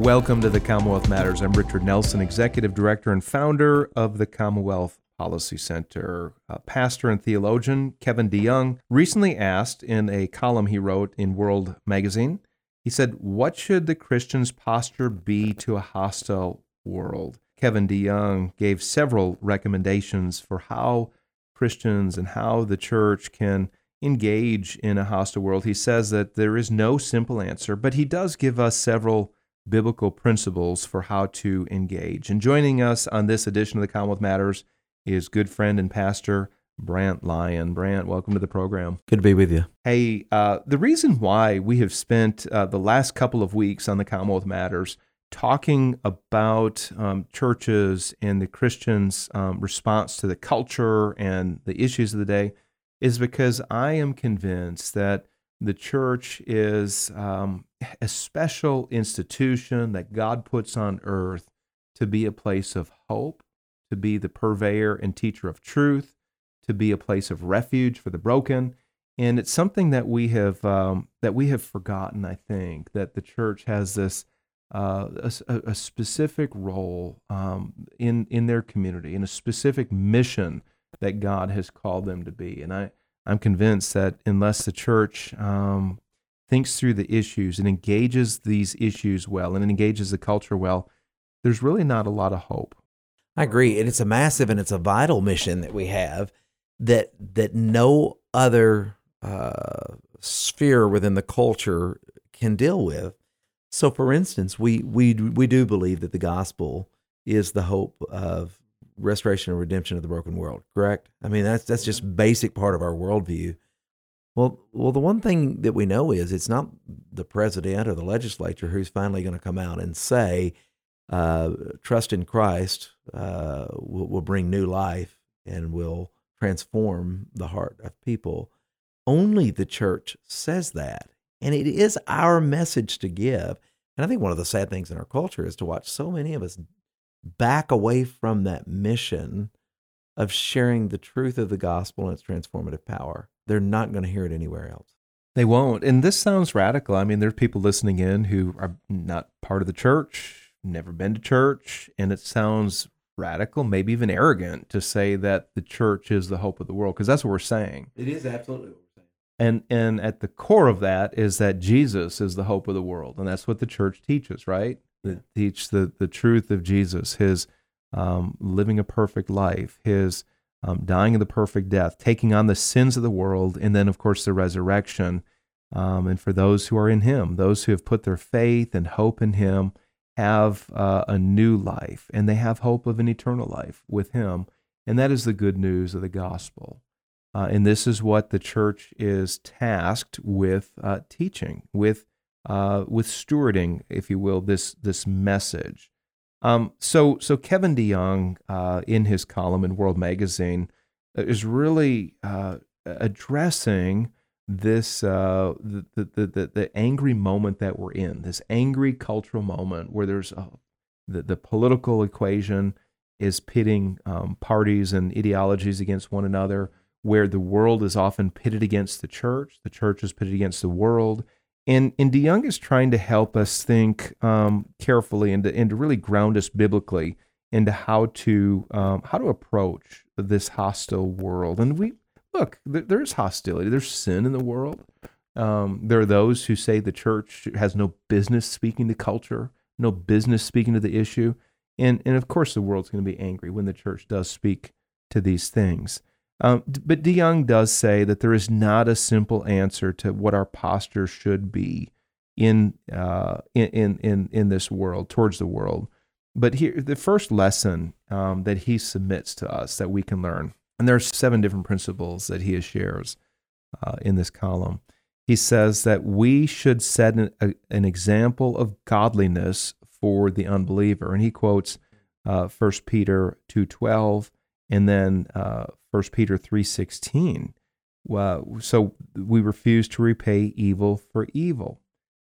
Welcome to the Commonwealth Matters. I'm Richard Nelson, Executive Director and founder of the Commonwealth Policy Center. Uh, pastor and theologian Kevin DeYoung recently asked in a column he wrote in World Magazine, he said, What should the Christian's posture be to a hostile world? Kevin DeYoung gave several recommendations for how Christians and how the church can engage in a hostile world. He says that there is no simple answer, but he does give us several biblical principles for how to engage. And joining us on this edition of the Commonwealth Matters is good friend and pastor Brandt Lyon. Brandt, welcome to the program. Good to be with you. Hey, uh, the reason why we have spent uh, the last couple of weeks on the Commonwealth Matters talking about um, churches and the Christians' um, response to the culture and the issues of the day is because I am convinced that the church is um, a special institution that God puts on earth to be a place of hope, to be the purveyor and teacher of truth, to be a place of refuge for the broken. And it's something that we have um, that we have forgotten. I think that the church has this uh, a, a, specific role um, in in their community, in a specific mission that God has called them to be. And I I'm convinced that unless the church um, thinks through the issues and engages these issues well and engages the culture well, there's really not a lot of hope. I agree, and it's a massive and it's a vital mission that we have that that no other uh, sphere within the culture can deal with. So, for instance, we we we do believe that the gospel is the hope of restoration and redemption of the broken world. Correct? I mean, that's that's just basic part of our worldview. Well, well, the one thing that we know is it's not the president or the legislature who's finally going to come out and say, uh, "Trust in Christ uh, will, will bring new life and will transform the heart of people." Only the church says that, and it is our message to give. And I think one of the sad things in our culture is to watch so many of us back away from that mission of sharing the truth of the gospel and its transformative power. They're not going to hear it anywhere else. They won't. And this sounds radical. I mean, there's people listening in who are not part of the church, never been to church, and it sounds radical, maybe even arrogant to say that the church is the hope of the world because that's what we're saying. It is absolutely what we're saying. and and at the core of that is that Jesus is the hope of the world, and that's what the church teaches, right? It teach the the truth of Jesus, His um, living a perfect life, His um, dying of the perfect death, taking on the sins of the world, and then of course the resurrection. Um, and for those who are in Him, those who have put their faith and hope in Him, have uh, a new life, and they have hope of an eternal life with Him, and that is the good news of the gospel. Uh, and this is what the church is tasked with uh, teaching, with uh, with stewarding, if you will, this this message. Um, so so Kevin DeYoung, uh, in his column in World Magazine, uh, is really uh, addressing this the, the, the the angry moment that we're in, this angry cultural moment where there's the the political equation is pitting um, parties and ideologies against one another where the world is often pitted against the church, the church is pitted against the world. And, and DeYoung is trying to help us think um, carefully and to, and to really ground us biblically into how to um, how to approach this hostile world. And we look, there's hostility, there's sin in the world. Um, there are those who say the church has no business speaking to culture, no business speaking to the issue, and and of course the world's going to be angry when the church does speak to these things. Um, but DeYoung does say that there is not a simple answer to what our posture should be in, uh, in, in, in this world, towards the world. But here, the first lesson um, that he submits to us that we can learn, and there are seven different principles that he shares uh, in this column. he says that we should set an, a, an example of godliness for the unbeliever. And he quotes uh, 1 Peter 2.12 and then uh, 1 Peter 3.16. Well, so we refuse to repay evil for evil.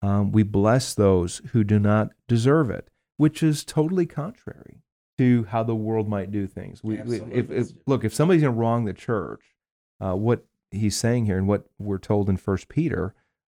Um, we bless those who do not deserve it, which is totally contrary to how the world might do things. We, we if, if, look, if somebody's going to wrong the church, uh, what he's saying here and what we're told in First Peter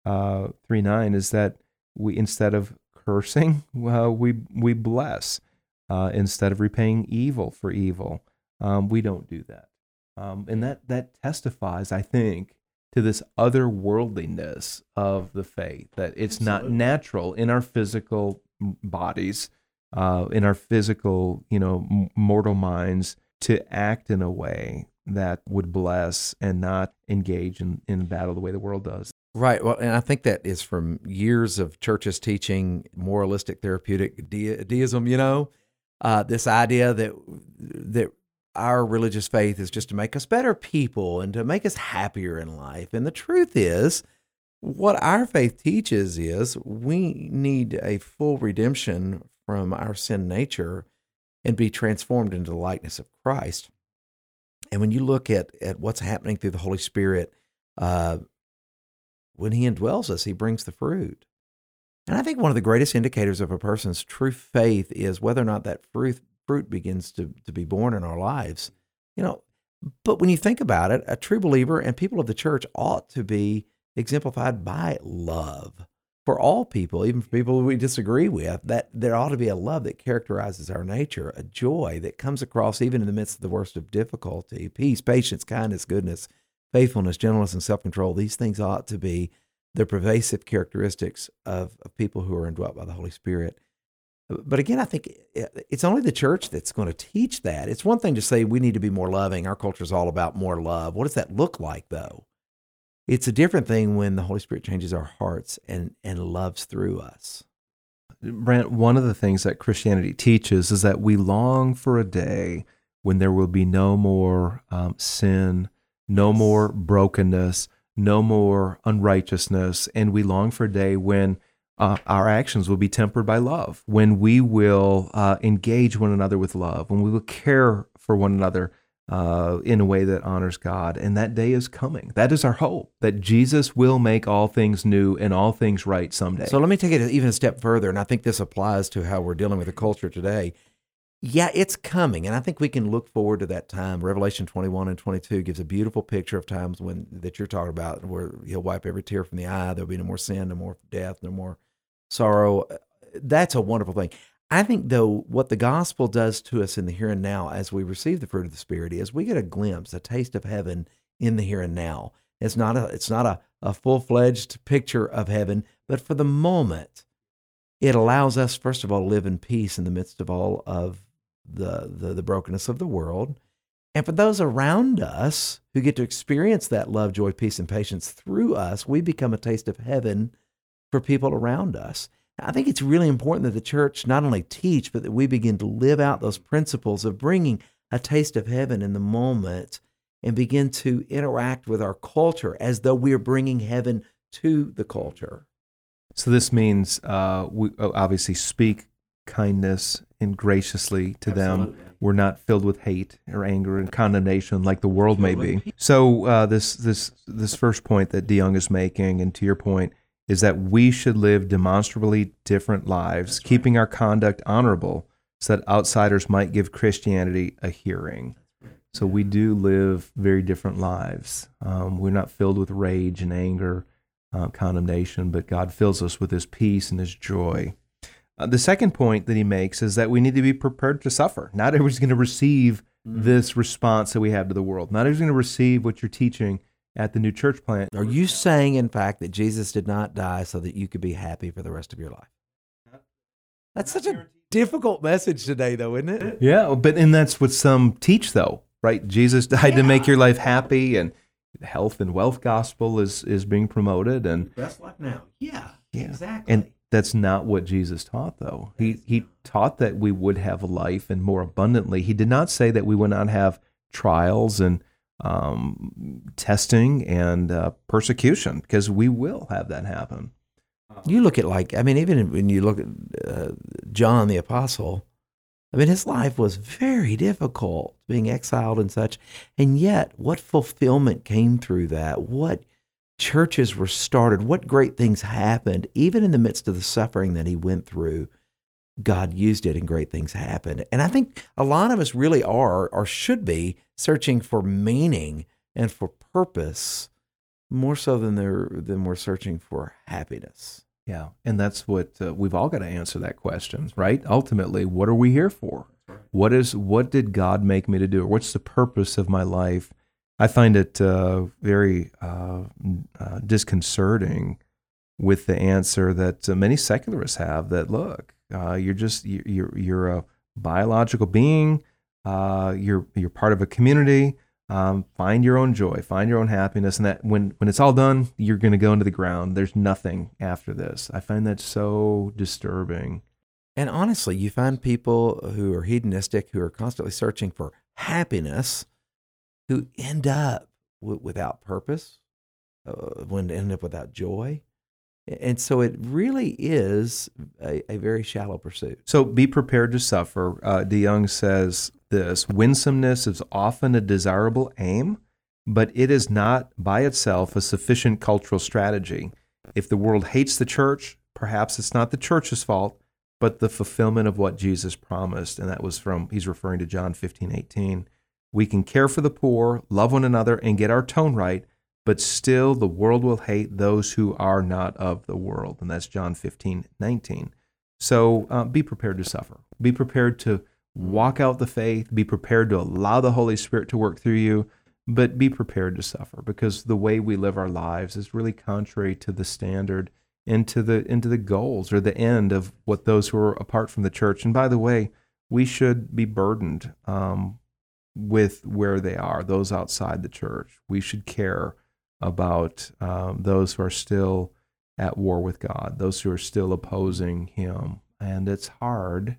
uh, three nine is that we instead of cursing, uh, we we bless uh, instead of repaying evil for evil. Um, we don't do that, um, and that that testifies, I think, to this otherworldliness of the faith. That it's Absolutely. not natural in our physical bodies uh, in our physical, you know, mortal minds to act in a way that would bless and not engage in, in battle the way the world does. Right. Well, and I think that is from years of churches teaching moralistic therapeutic de- deism, you know, uh, this idea that that our religious faith is just to make us better people and to make us happier in life. And the truth is, what our faith teaches is we need a full redemption from our sin nature and be transformed into the likeness of Christ. And when you look at, at what's happening through the Holy Spirit, uh, when He indwells us, He brings the fruit. And I think one of the greatest indicators of a person's true faith is whether or not that fruit, fruit begins to, to be born in our lives. You know, but when you think about it, a true believer and people of the church ought to be exemplified by love for all people, even for people we disagree with, that there ought to be a love that characterizes our nature, a joy that comes across even in the midst of the worst of difficulty, peace, patience, kindness, goodness, faithfulness, gentleness, and self control. These things ought to be the pervasive characteristics of, of people who are indwelt by the Holy Spirit. But again, I think it's only the church that's going to teach that. It's one thing to say we need to be more loving. Our culture is all about more love. What does that look like, though? It's a different thing when the Holy Spirit changes our hearts and, and loves through us. Brandt, one of the things that Christianity teaches is that we long for a day when there will be no more um, sin, no more brokenness, no more unrighteousness, and we long for a day when uh, our actions will be tempered by love, when we will uh, engage one another with love, when we will care for one another uh, in a way that honors God. And that day is coming. That is our hope that Jesus will make all things new and all things right someday. So let me take it even a step further. And I think this applies to how we're dealing with the culture today. Yeah, it's coming. And I think we can look forward to that time. Revelation 21 and 22 gives a beautiful picture of times when that you're talking about where he'll wipe every tear from the eye. There'll be no more sin, no more death, no more sorrow. That's a wonderful thing. I think, though, what the gospel does to us in the here and now as we receive the fruit of the Spirit is we get a glimpse, a taste of heaven in the here and now. It's not a, it's not a, a full fledged picture of heaven, but for the moment, it allows us, first of all, to live in peace in the midst of all of the, the, the brokenness of the world. And for those around us who get to experience that love, joy, peace, and patience through us, we become a taste of heaven for people around us. I think it's really important that the church not only teach, but that we begin to live out those principles of bringing a taste of heaven in the moment and begin to interact with our culture as though we are bringing heaven to the culture. So this means uh, we oh, obviously speak kindness and graciously to Absolutely. them. We're not filled with hate or anger and condemnation like the world may be. So uh, this this this first point that DeYoung is making, and to your point, is that we should live demonstrably different lives, right. keeping our conduct honorable so that outsiders might give Christianity a hearing. So we do live very different lives. Um, we're not filled with rage and anger, uh, condemnation, but God fills us with His peace and His joy. Uh, the second point that he makes is that we need to be prepared to suffer. Not everyone's going to receive mm. this response that we have to the world. Not everyone's going to receive what you're teaching at the new church plant. Are you saying, in fact, that Jesus did not die so that you could be happy for the rest of your life? That's such a difficult message today, though, isn't it? Yeah, but and that's what some teach, though, right? Jesus died yeah. to make your life happy, and the health and wealth gospel is is being promoted, and best life now. Yeah, yeah, exactly. And that's not what Jesus taught, though. He he taught that we would have a life and more abundantly. He did not say that we would not have trials and um, testing and uh, persecution because we will have that happen. You look at like I mean, even when you look at uh, John the apostle, I mean, his life was very difficult, being exiled and such, and yet what fulfillment came through that? What churches were started? What great things happened, even in the midst of the suffering that he went through? God used it and great things happened. And I think a lot of us really are or should be searching for meaning and for purpose more so than they're than we're searching for happiness. Yeah, and that's what uh, we've all got to answer that question, right? Ultimately, what are we here for? What is what did God make me to do? What's the purpose of my life? I find it uh, very uh, uh disconcerting with the answer that uh, many secularists have. That look, uh, you're just you're you're a biological being. you're you're part of a community. Um, find your own joy, find your own happiness, and that when when it's all done, you're going to go into the ground. There's nothing after this. I find that so disturbing. And honestly, you find people who are hedonistic, who are constantly searching for happiness, who end up w- without purpose, uh, when end up without joy. And so it really is a, a very shallow pursuit. So be prepared to suffer. Uh, DeYoung says this winsomeness is often a desirable aim, but it is not by itself a sufficient cultural strategy. If the world hates the church, perhaps it's not the church's fault, but the fulfillment of what Jesus promised. And that was from, he's referring to John 15, 18. We can care for the poor, love one another, and get our tone right, but still the world will hate those who are not of the world. And that's John 15, 19. So uh, be prepared to suffer. Be prepared to walk out the faith, be prepared to allow the Holy Spirit to work through you, but be prepared to suffer because the way we live our lives is really contrary to the standard into the into the goals or the end of what those who are apart from the church. And by the way, we should be burdened um, with where they are, those outside the church. We should care about um, those who are still at war with God, those who are still opposing Him. And it's hard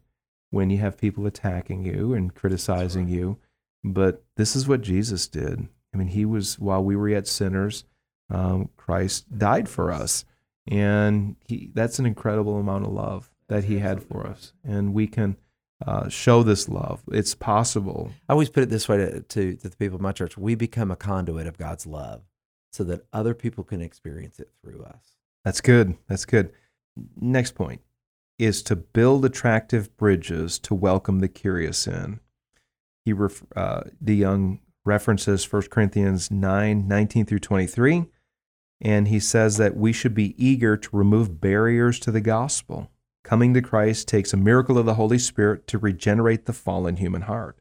when you have people attacking you and criticizing right. you. But this is what Jesus did. I mean, he was, while we were yet sinners, um, Christ died for us. And he, that's an incredible amount of love that he had for us. And we can uh, show this love. It's possible. I always put it this way to, to, to the people of my church we become a conduit of God's love so that other people can experience it through us. That's good. That's good. Next point is to build attractive bridges to welcome the curious in. He ref, uh, DeYoung references 1 Corinthians 9 19 through 23, and he says that we should be eager to remove barriers to the gospel. Coming to Christ takes a miracle of the Holy Spirit to regenerate the fallen human heart.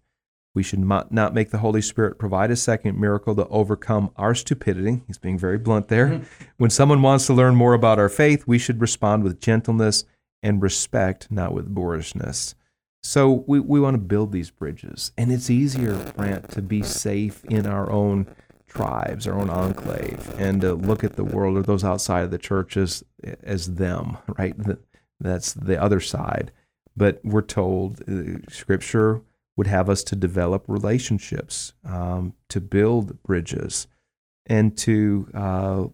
We should not make the Holy Spirit provide a second miracle to overcome our stupidity. He's being very blunt there. Mm-hmm. When someone wants to learn more about our faith, we should respond with gentleness and respect, not with boorishness. So we, we want to build these bridges. And it's easier, Brandt, to be safe in our own tribes, our own enclave, and to look at the world or those outside of the churches as, as them, right? That's the other side. But we're told, uh, Scripture would have us to develop relationships, um, to build bridges, and to uh,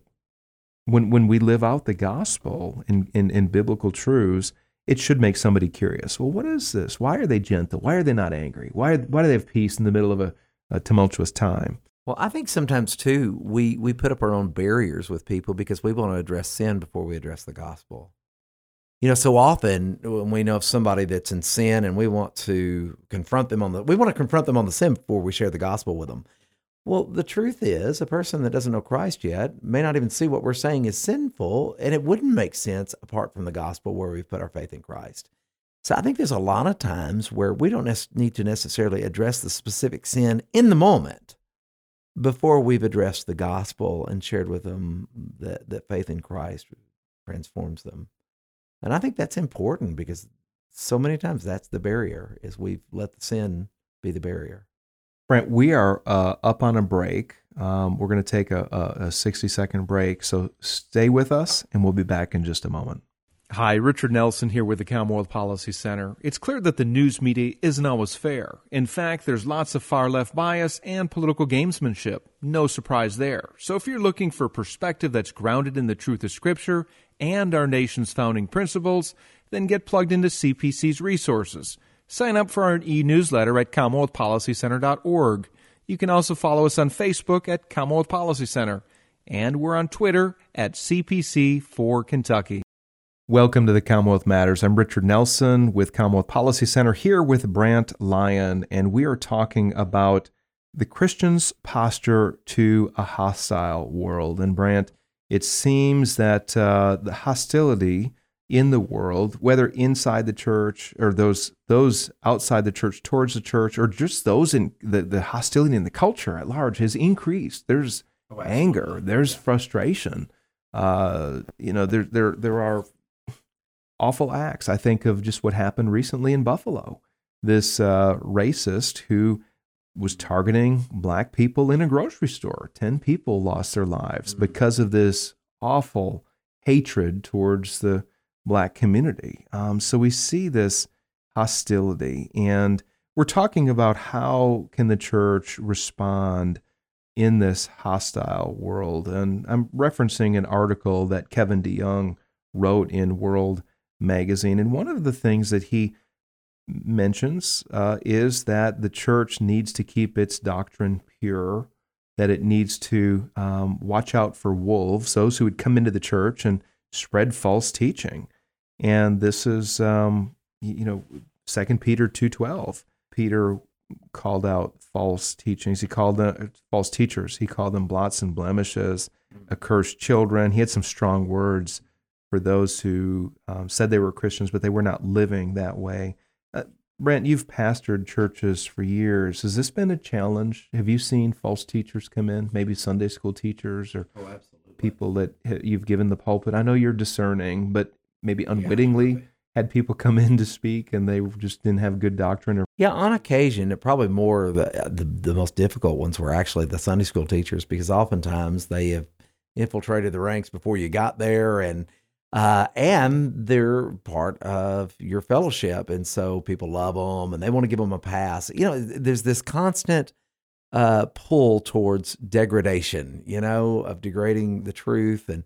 when when we live out the gospel in, in, in biblical truths, it should make somebody curious. Well, what is this? Why are they gentle? Why are they not angry? Why why do they have peace in the middle of a, a tumultuous time? Well, I think sometimes too we we put up our own barriers with people because we want to address sin before we address the gospel. You know, so often when we know of somebody that's in sin and we want to confront them on the we want to confront them on the sin before we share the gospel with them. Well, the truth is, a person that doesn't know Christ yet may not even see what we're saying is sinful, and it wouldn't make sense apart from the gospel where we've put our faith in Christ. So I think there's a lot of times where we don't need to necessarily address the specific sin in the moment before we've addressed the gospel and shared with them that, that faith in Christ transforms them. And I think that's important because so many times that's the barrier is we've let the sin be the barrier. Brent, we are uh, up on a break. Um, we're going to take a, a, a 60 second break. So stay with us and we'll be back in just a moment. Hi, Richard Nelson here with the Commonwealth Policy Center. It's clear that the news media isn't always fair. In fact, there's lots of far left bias and political gamesmanship. No surprise there. So if you're looking for perspective that's grounded in the truth of Scripture and our nation's founding principles, then get plugged into CPC's resources. Sign up for our e newsletter at CommonwealthPolicyCenter.org. You can also follow us on Facebook at Commonwealth Policy Center, and we're on Twitter at CPC for Kentucky. Welcome to the Commonwealth Matters. I'm Richard Nelson with Commonwealth Policy Center here with Brandt Lyon, and we are talking about the Christian's posture to a hostile world. And Brandt, it seems that uh, the hostility in the world, whether inside the church or those those outside the church towards the church, or just those in the, the hostility in the culture at large, has increased. There's oh, anger, there's frustration. Uh, you know, there there there are awful acts. I think of just what happened recently in Buffalo. This uh, racist who was targeting black people in a grocery store. 10 people lost their lives mm-hmm. because of this awful hatred towards the black community. Um, so we see this hostility and we're talking about how can the church respond in this hostile world. And I'm referencing an article that Kevin DeYoung wrote in World magazine. And one of the things that he mentions uh, is that the church needs to keep its doctrine pure, that it needs to um, watch out for wolves, those who would come into the church and spread false teaching. And this is, um, you know, Second Peter two twelve. Peter called out false teachings. He called them false teachers. He called them blots and blemishes, accursed children. He had some strong words for those who um, said they were Christians, but they were not living that way. Uh, Brent, you've pastored churches for years. Has this been a challenge? Have you seen false teachers come in, maybe Sunday school teachers or oh, people that you've given the pulpit? I know you're discerning, but maybe unwittingly yeah. had people come in to speak and they just didn't have good doctrine or yeah on occasion probably more the, the the most difficult ones were actually the sunday school teachers because oftentimes they have infiltrated the ranks before you got there and uh, and they're part of your fellowship, and so people love them and they want to give them a pass. You know, there's this constant uh, pull towards degradation. You know, of degrading the truth, and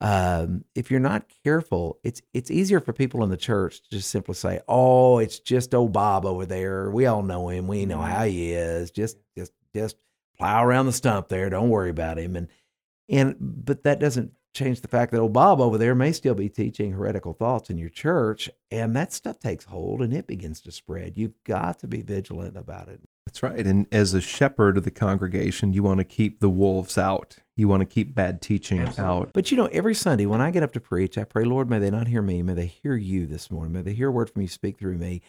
um, if you're not careful, it's it's easier for people in the church to just simply say, "Oh, it's just old Bob over there. We all know him. We know how he is. Just just just plow around the stump there. Don't worry about him." And and but that doesn't change the fact that old Bob over there may still be teaching heretical thoughts in your church, and that stuff takes hold and it begins to spread. You've got to be vigilant about it. That's right. And as a shepherd of the congregation, you want to keep the wolves out. You want to keep bad teaching Absolutely. out. But you know, every Sunday when I get up to preach, I pray, Lord, may they not hear me, may they hear you this morning, may they hear a word from you speak through me.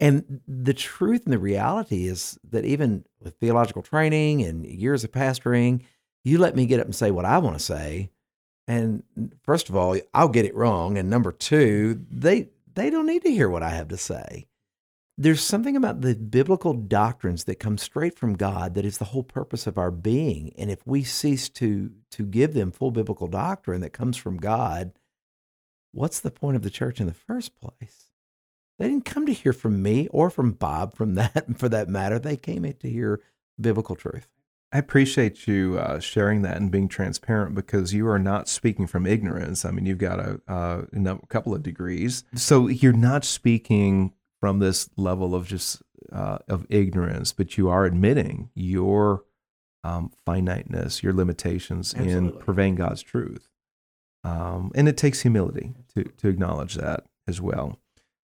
And the truth and the reality is that even with theological training and years of pastoring, you let me get up and say what I want to say, and first of all, I'll get it wrong. And number two, they they don't need to hear what I have to say. There's something about the biblical doctrines that come straight from God that is the whole purpose of our being. And if we cease to to give them full biblical doctrine that comes from God, what's the point of the church in the first place? They didn't come to hear from me or from Bob from that for that matter. They came to hear biblical truth. I appreciate you uh, sharing that and being transparent because you are not speaking from ignorance. I mean, you've got a, uh, a couple of degrees, so you're not speaking from this level of just uh, of ignorance, but you are admitting your um, finiteness, your limitations Absolutely. in purveying God's truth, um, and it takes humility to to acknowledge that as well.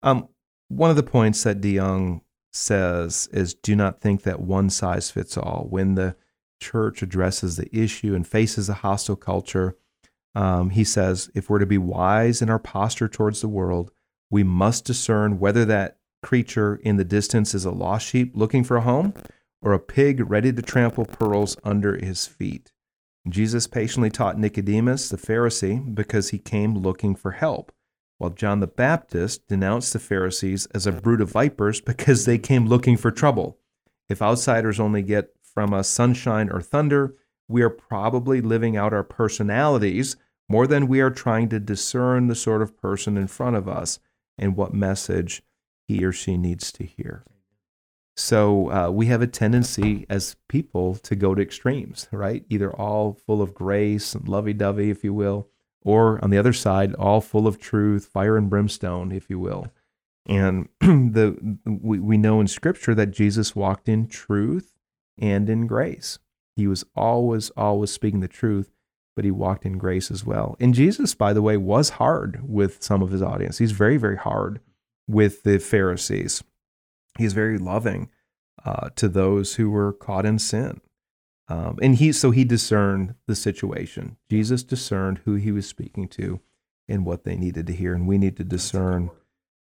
Um, one of the points that DeYoung says is, "Do not think that one size fits all." When the church addresses the issue and faces a hostile culture, um, he says, if we're to be wise in our posture towards the world, we must discern whether that creature in the distance is a lost sheep looking for a home or a pig ready to trample pearls under his feet. Jesus patiently taught Nicodemus, the Pharisee, because he came looking for help, while John the Baptist denounced the Pharisees as a brood of vipers because they came looking for trouble. If outsiders only get from a sunshine or thunder, we are probably living out our personalities more than we are trying to discern the sort of person in front of us and what message he or she needs to hear. So uh, we have a tendency as people to go to extremes, right? Either all full of grace and lovey dovey, if you will, or on the other side, all full of truth, fire and brimstone, if you will. And the we, we know in Scripture that Jesus walked in truth and in grace. He was always, always speaking the truth, but he walked in grace as well. And Jesus, by the way, was hard with some of his audience. He's very, very hard with the Pharisees. He's very loving uh, to those who were caught in sin. Um, and he so he discerned the situation. Jesus discerned who he was speaking to and what they needed to hear. And we need to discern,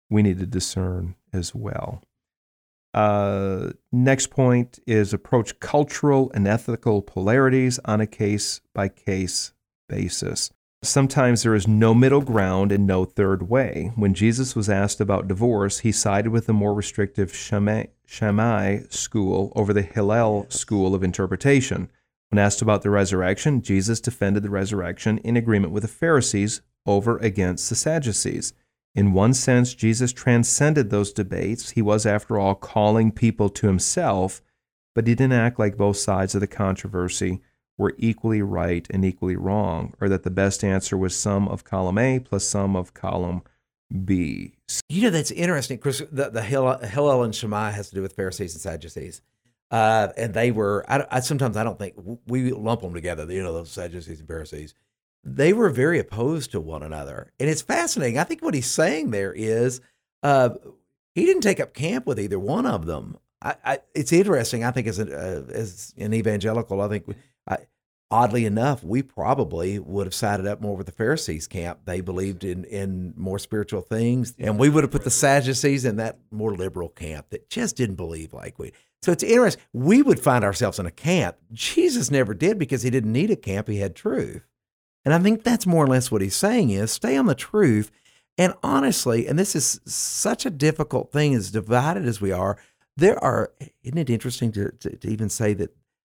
we need to discern as well. Uh, next point is approach cultural and ethical polarities on a case by case basis. Sometimes there is no middle ground and no third way. When Jesus was asked about divorce, he sided with the more restrictive Shammai, Shammai school over the Hillel school of interpretation. When asked about the resurrection, Jesus defended the resurrection in agreement with the Pharisees over against the Sadducees. In one sense, Jesus transcended those debates. He was, after all, calling people to himself, but he didn't act like both sides of the controversy were equally right and equally wrong, or that the best answer was sum of column A plus sum of column B. You know, that's interesting, Chris. The, the Hillel and Shammai has to do with Pharisees and Sadducees. Uh, and they were, I, I, sometimes I don't think we lump them together, you know, those Sadducees and Pharisees. They were very opposed to one another. And it's fascinating. I think what he's saying there is uh, he didn't take up camp with either one of them. I, I, it's interesting. I think as an, uh, as an evangelical, I think I, oddly enough, we probably would have sided up more with the Pharisees camp. They believed in in more spiritual things, and we would have put the Sadducees in that more liberal camp that just didn't believe like we. So it's interesting. We would find ourselves in a camp. Jesus never did because he didn't need a camp. He had truth. And I think that's more or less what he's saying is stay on the truth. And honestly, and this is such a difficult thing as divided as we are, there are, isn't it interesting to, to, to even say that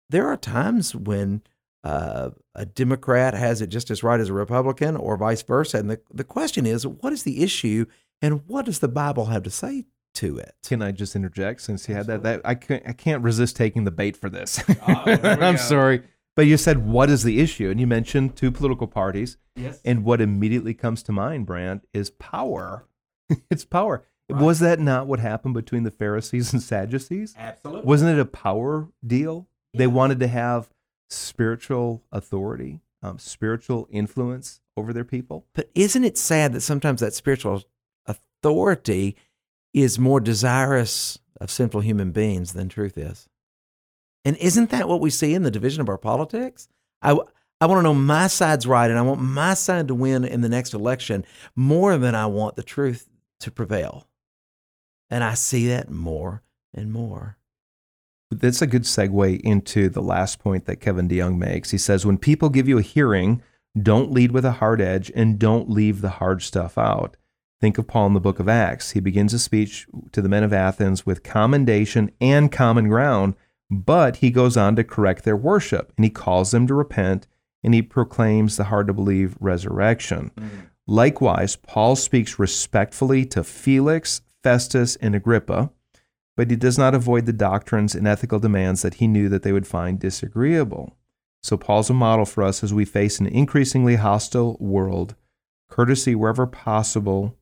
there are times when uh, a Democrat has it just as right as a Republican, or vice versa. And the, the question is, what is the issue, and what does the Bible have to say to it? Can I just interject since you had that? That I can't I can't resist taking the bait for this. Oh, I'm sorry, but you said what is the issue, and you mentioned two political parties. Yes. And what immediately comes to mind, Brand, is power. it's power. Right. Was that not what happened between the Pharisees and Sadducees? Absolutely. Wasn't it a power deal? Yeah. They wanted to have spiritual authority, um, spiritual influence over their people. But isn't it sad that sometimes that spiritual authority is more desirous of sinful human beings than truth is? And isn't that what we see in the division of our politics? I, I want to know my side's right and I want my side to win in the next election more than I want the truth to prevail. And I see that more and more. That's a good segue into the last point that Kevin DeYoung makes. He says, When people give you a hearing, don't lead with a hard edge and don't leave the hard stuff out. Think of Paul in the book of Acts. He begins a speech to the men of Athens with commendation and common ground, but he goes on to correct their worship and he calls them to repent and he proclaims the hard to believe resurrection. Mm. Likewise, Paul speaks respectfully to Felix, Festus, and Agrippa but he does not avoid the doctrines and ethical demands that he knew that they would find disagreeable. So Paul's a model for us as we face an increasingly hostile world, courtesy wherever possible,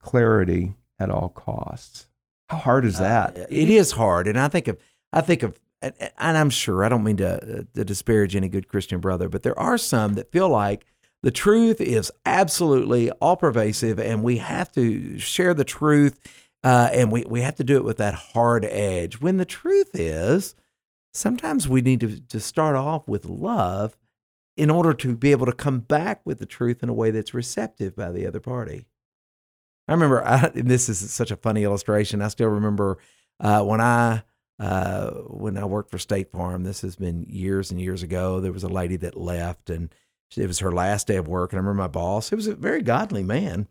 clarity at all costs. How hard is that? Uh, it is hard, and I think of I think of and I'm sure I don't mean to, to disparage any good Christian brother, but there are some that feel like the truth is absolutely all pervasive, and we have to share the truth uh, and we, we have to do it with that hard edge. When the truth is, sometimes we need to, to start off with love in order to be able to come back with the truth in a way that's receptive by the other party. I remember, I, this is such a funny illustration. I still remember uh, when I uh, when I worked for State Farm. This has been years and years ago. There was a lady that left, and it was her last day of work. And I remember my boss. It was a very godly man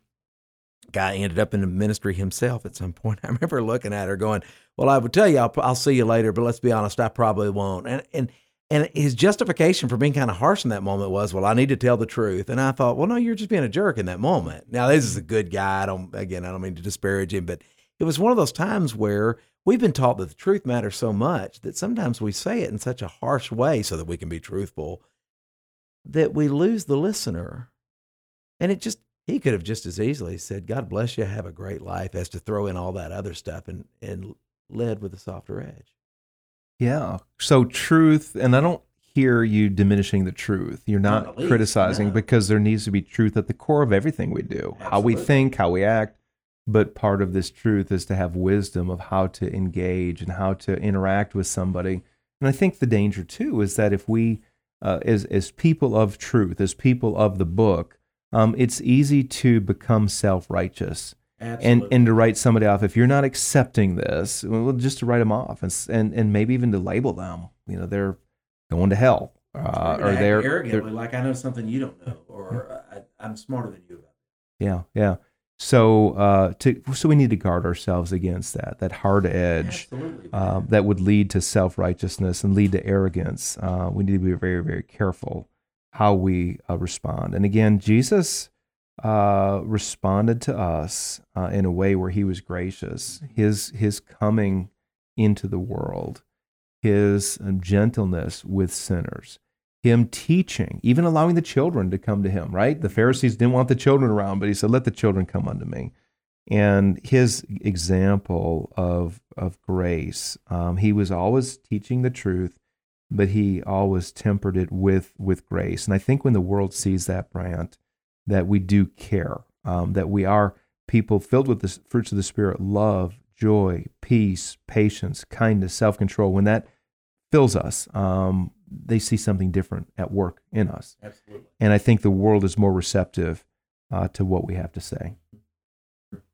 guy ended up in the ministry himself at some point. I remember looking at her going, "Well, I would tell you I'll, I'll see you later, but let's be honest, I probably won't." And and And his justification for being kind of harsh in that moment was, "Well, I need to tell the truth." And I thought, "Well, no, you're just being a jerk in that moment." Now, this is a good guy. I don't, again, I don't mean to disparage him, but it was one of those times where we've been taught that the truth matters so much that sometimes we say it in such a harsh way so that we can be truthful that we lose the listener. And it just he could have just as easily said, God bless you, have a great life, as to throw in all that other stuff and, and led with a softer edge. Yeah. So truth, and I don't hear you diminishing the truth. You're not, not criticizing no. because there needs to be truth at the core of everything we do. Absolutely. How we think, how we act. But part of this truth is to have wisdom of how to engage and how to interact with somebody. And I think the danger too is that if we, uh, as as people of truth, as people of the book, um, it's easy to become self righteous. And, and to write somebody off if you're not accepting this, well, just to write them off and, and and maybe even to label them, you know, they're going to hell, uh, or they're arrogantly they're, like I know something you don't know, or I, I'm smarter than you. Yeah, yeah. So, uh, to, so we need to guard ourselves against that, that hard edge uh, that would lead to self righteousness and lead to arrogance. Uh, we need to be very, very careful how we uh, respond. And again, Jesus uh, responded to us uh, in a way where he was gracious. His, his coming into the world, his um, gentleness with sinners, him teaching, even allowing the children to come to him, right? The Pharisees didn't want the children around, but he said, Let the children come unto me. And his example of, of grace, um, he was always teaching the truth but he always tempered it with with grace. And I think when the world sees that, Brandt, that we do care, um, that we are people filled with the fruits of the Spirit, love, joy, peace, patience, kindness, self control. When that fills us, um, they see something different at work in us. Absolutely. And I think the world is more receptive uh, to what we have to say.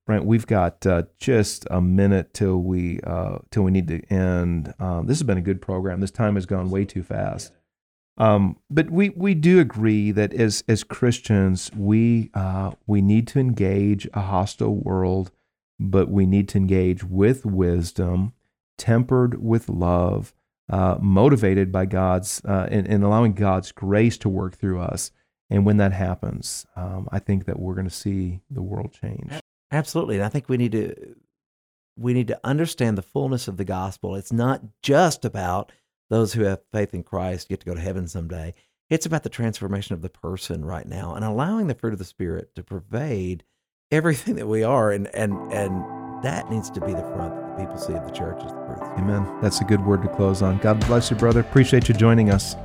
Brent, we've got uh, just a minute till we uh, till we need to end. Um, this has been a good program. This time has gone way too fast. Um, but we, we do agree that as as Christians, we uh, we need to engage a hostile world, but we need to engage with wisdom, tempered with love, uh, motivated by God's uh, and, allowing God's grace to work through us. And when that happens, um, I think that we're going to see the world change. Absolutely. And I think we need to we need to understand the fullness of the gospel. It's not just about those who have faith in Christ get to go to heaven someday. It's about the transformation of the person right now and allowing the fruit of the spirit to pervade everything that we are and and and that needs to be the front people see the church as the fruit. Amen. That's a good word to close on. God bless you, brother. Appreciate you joining us.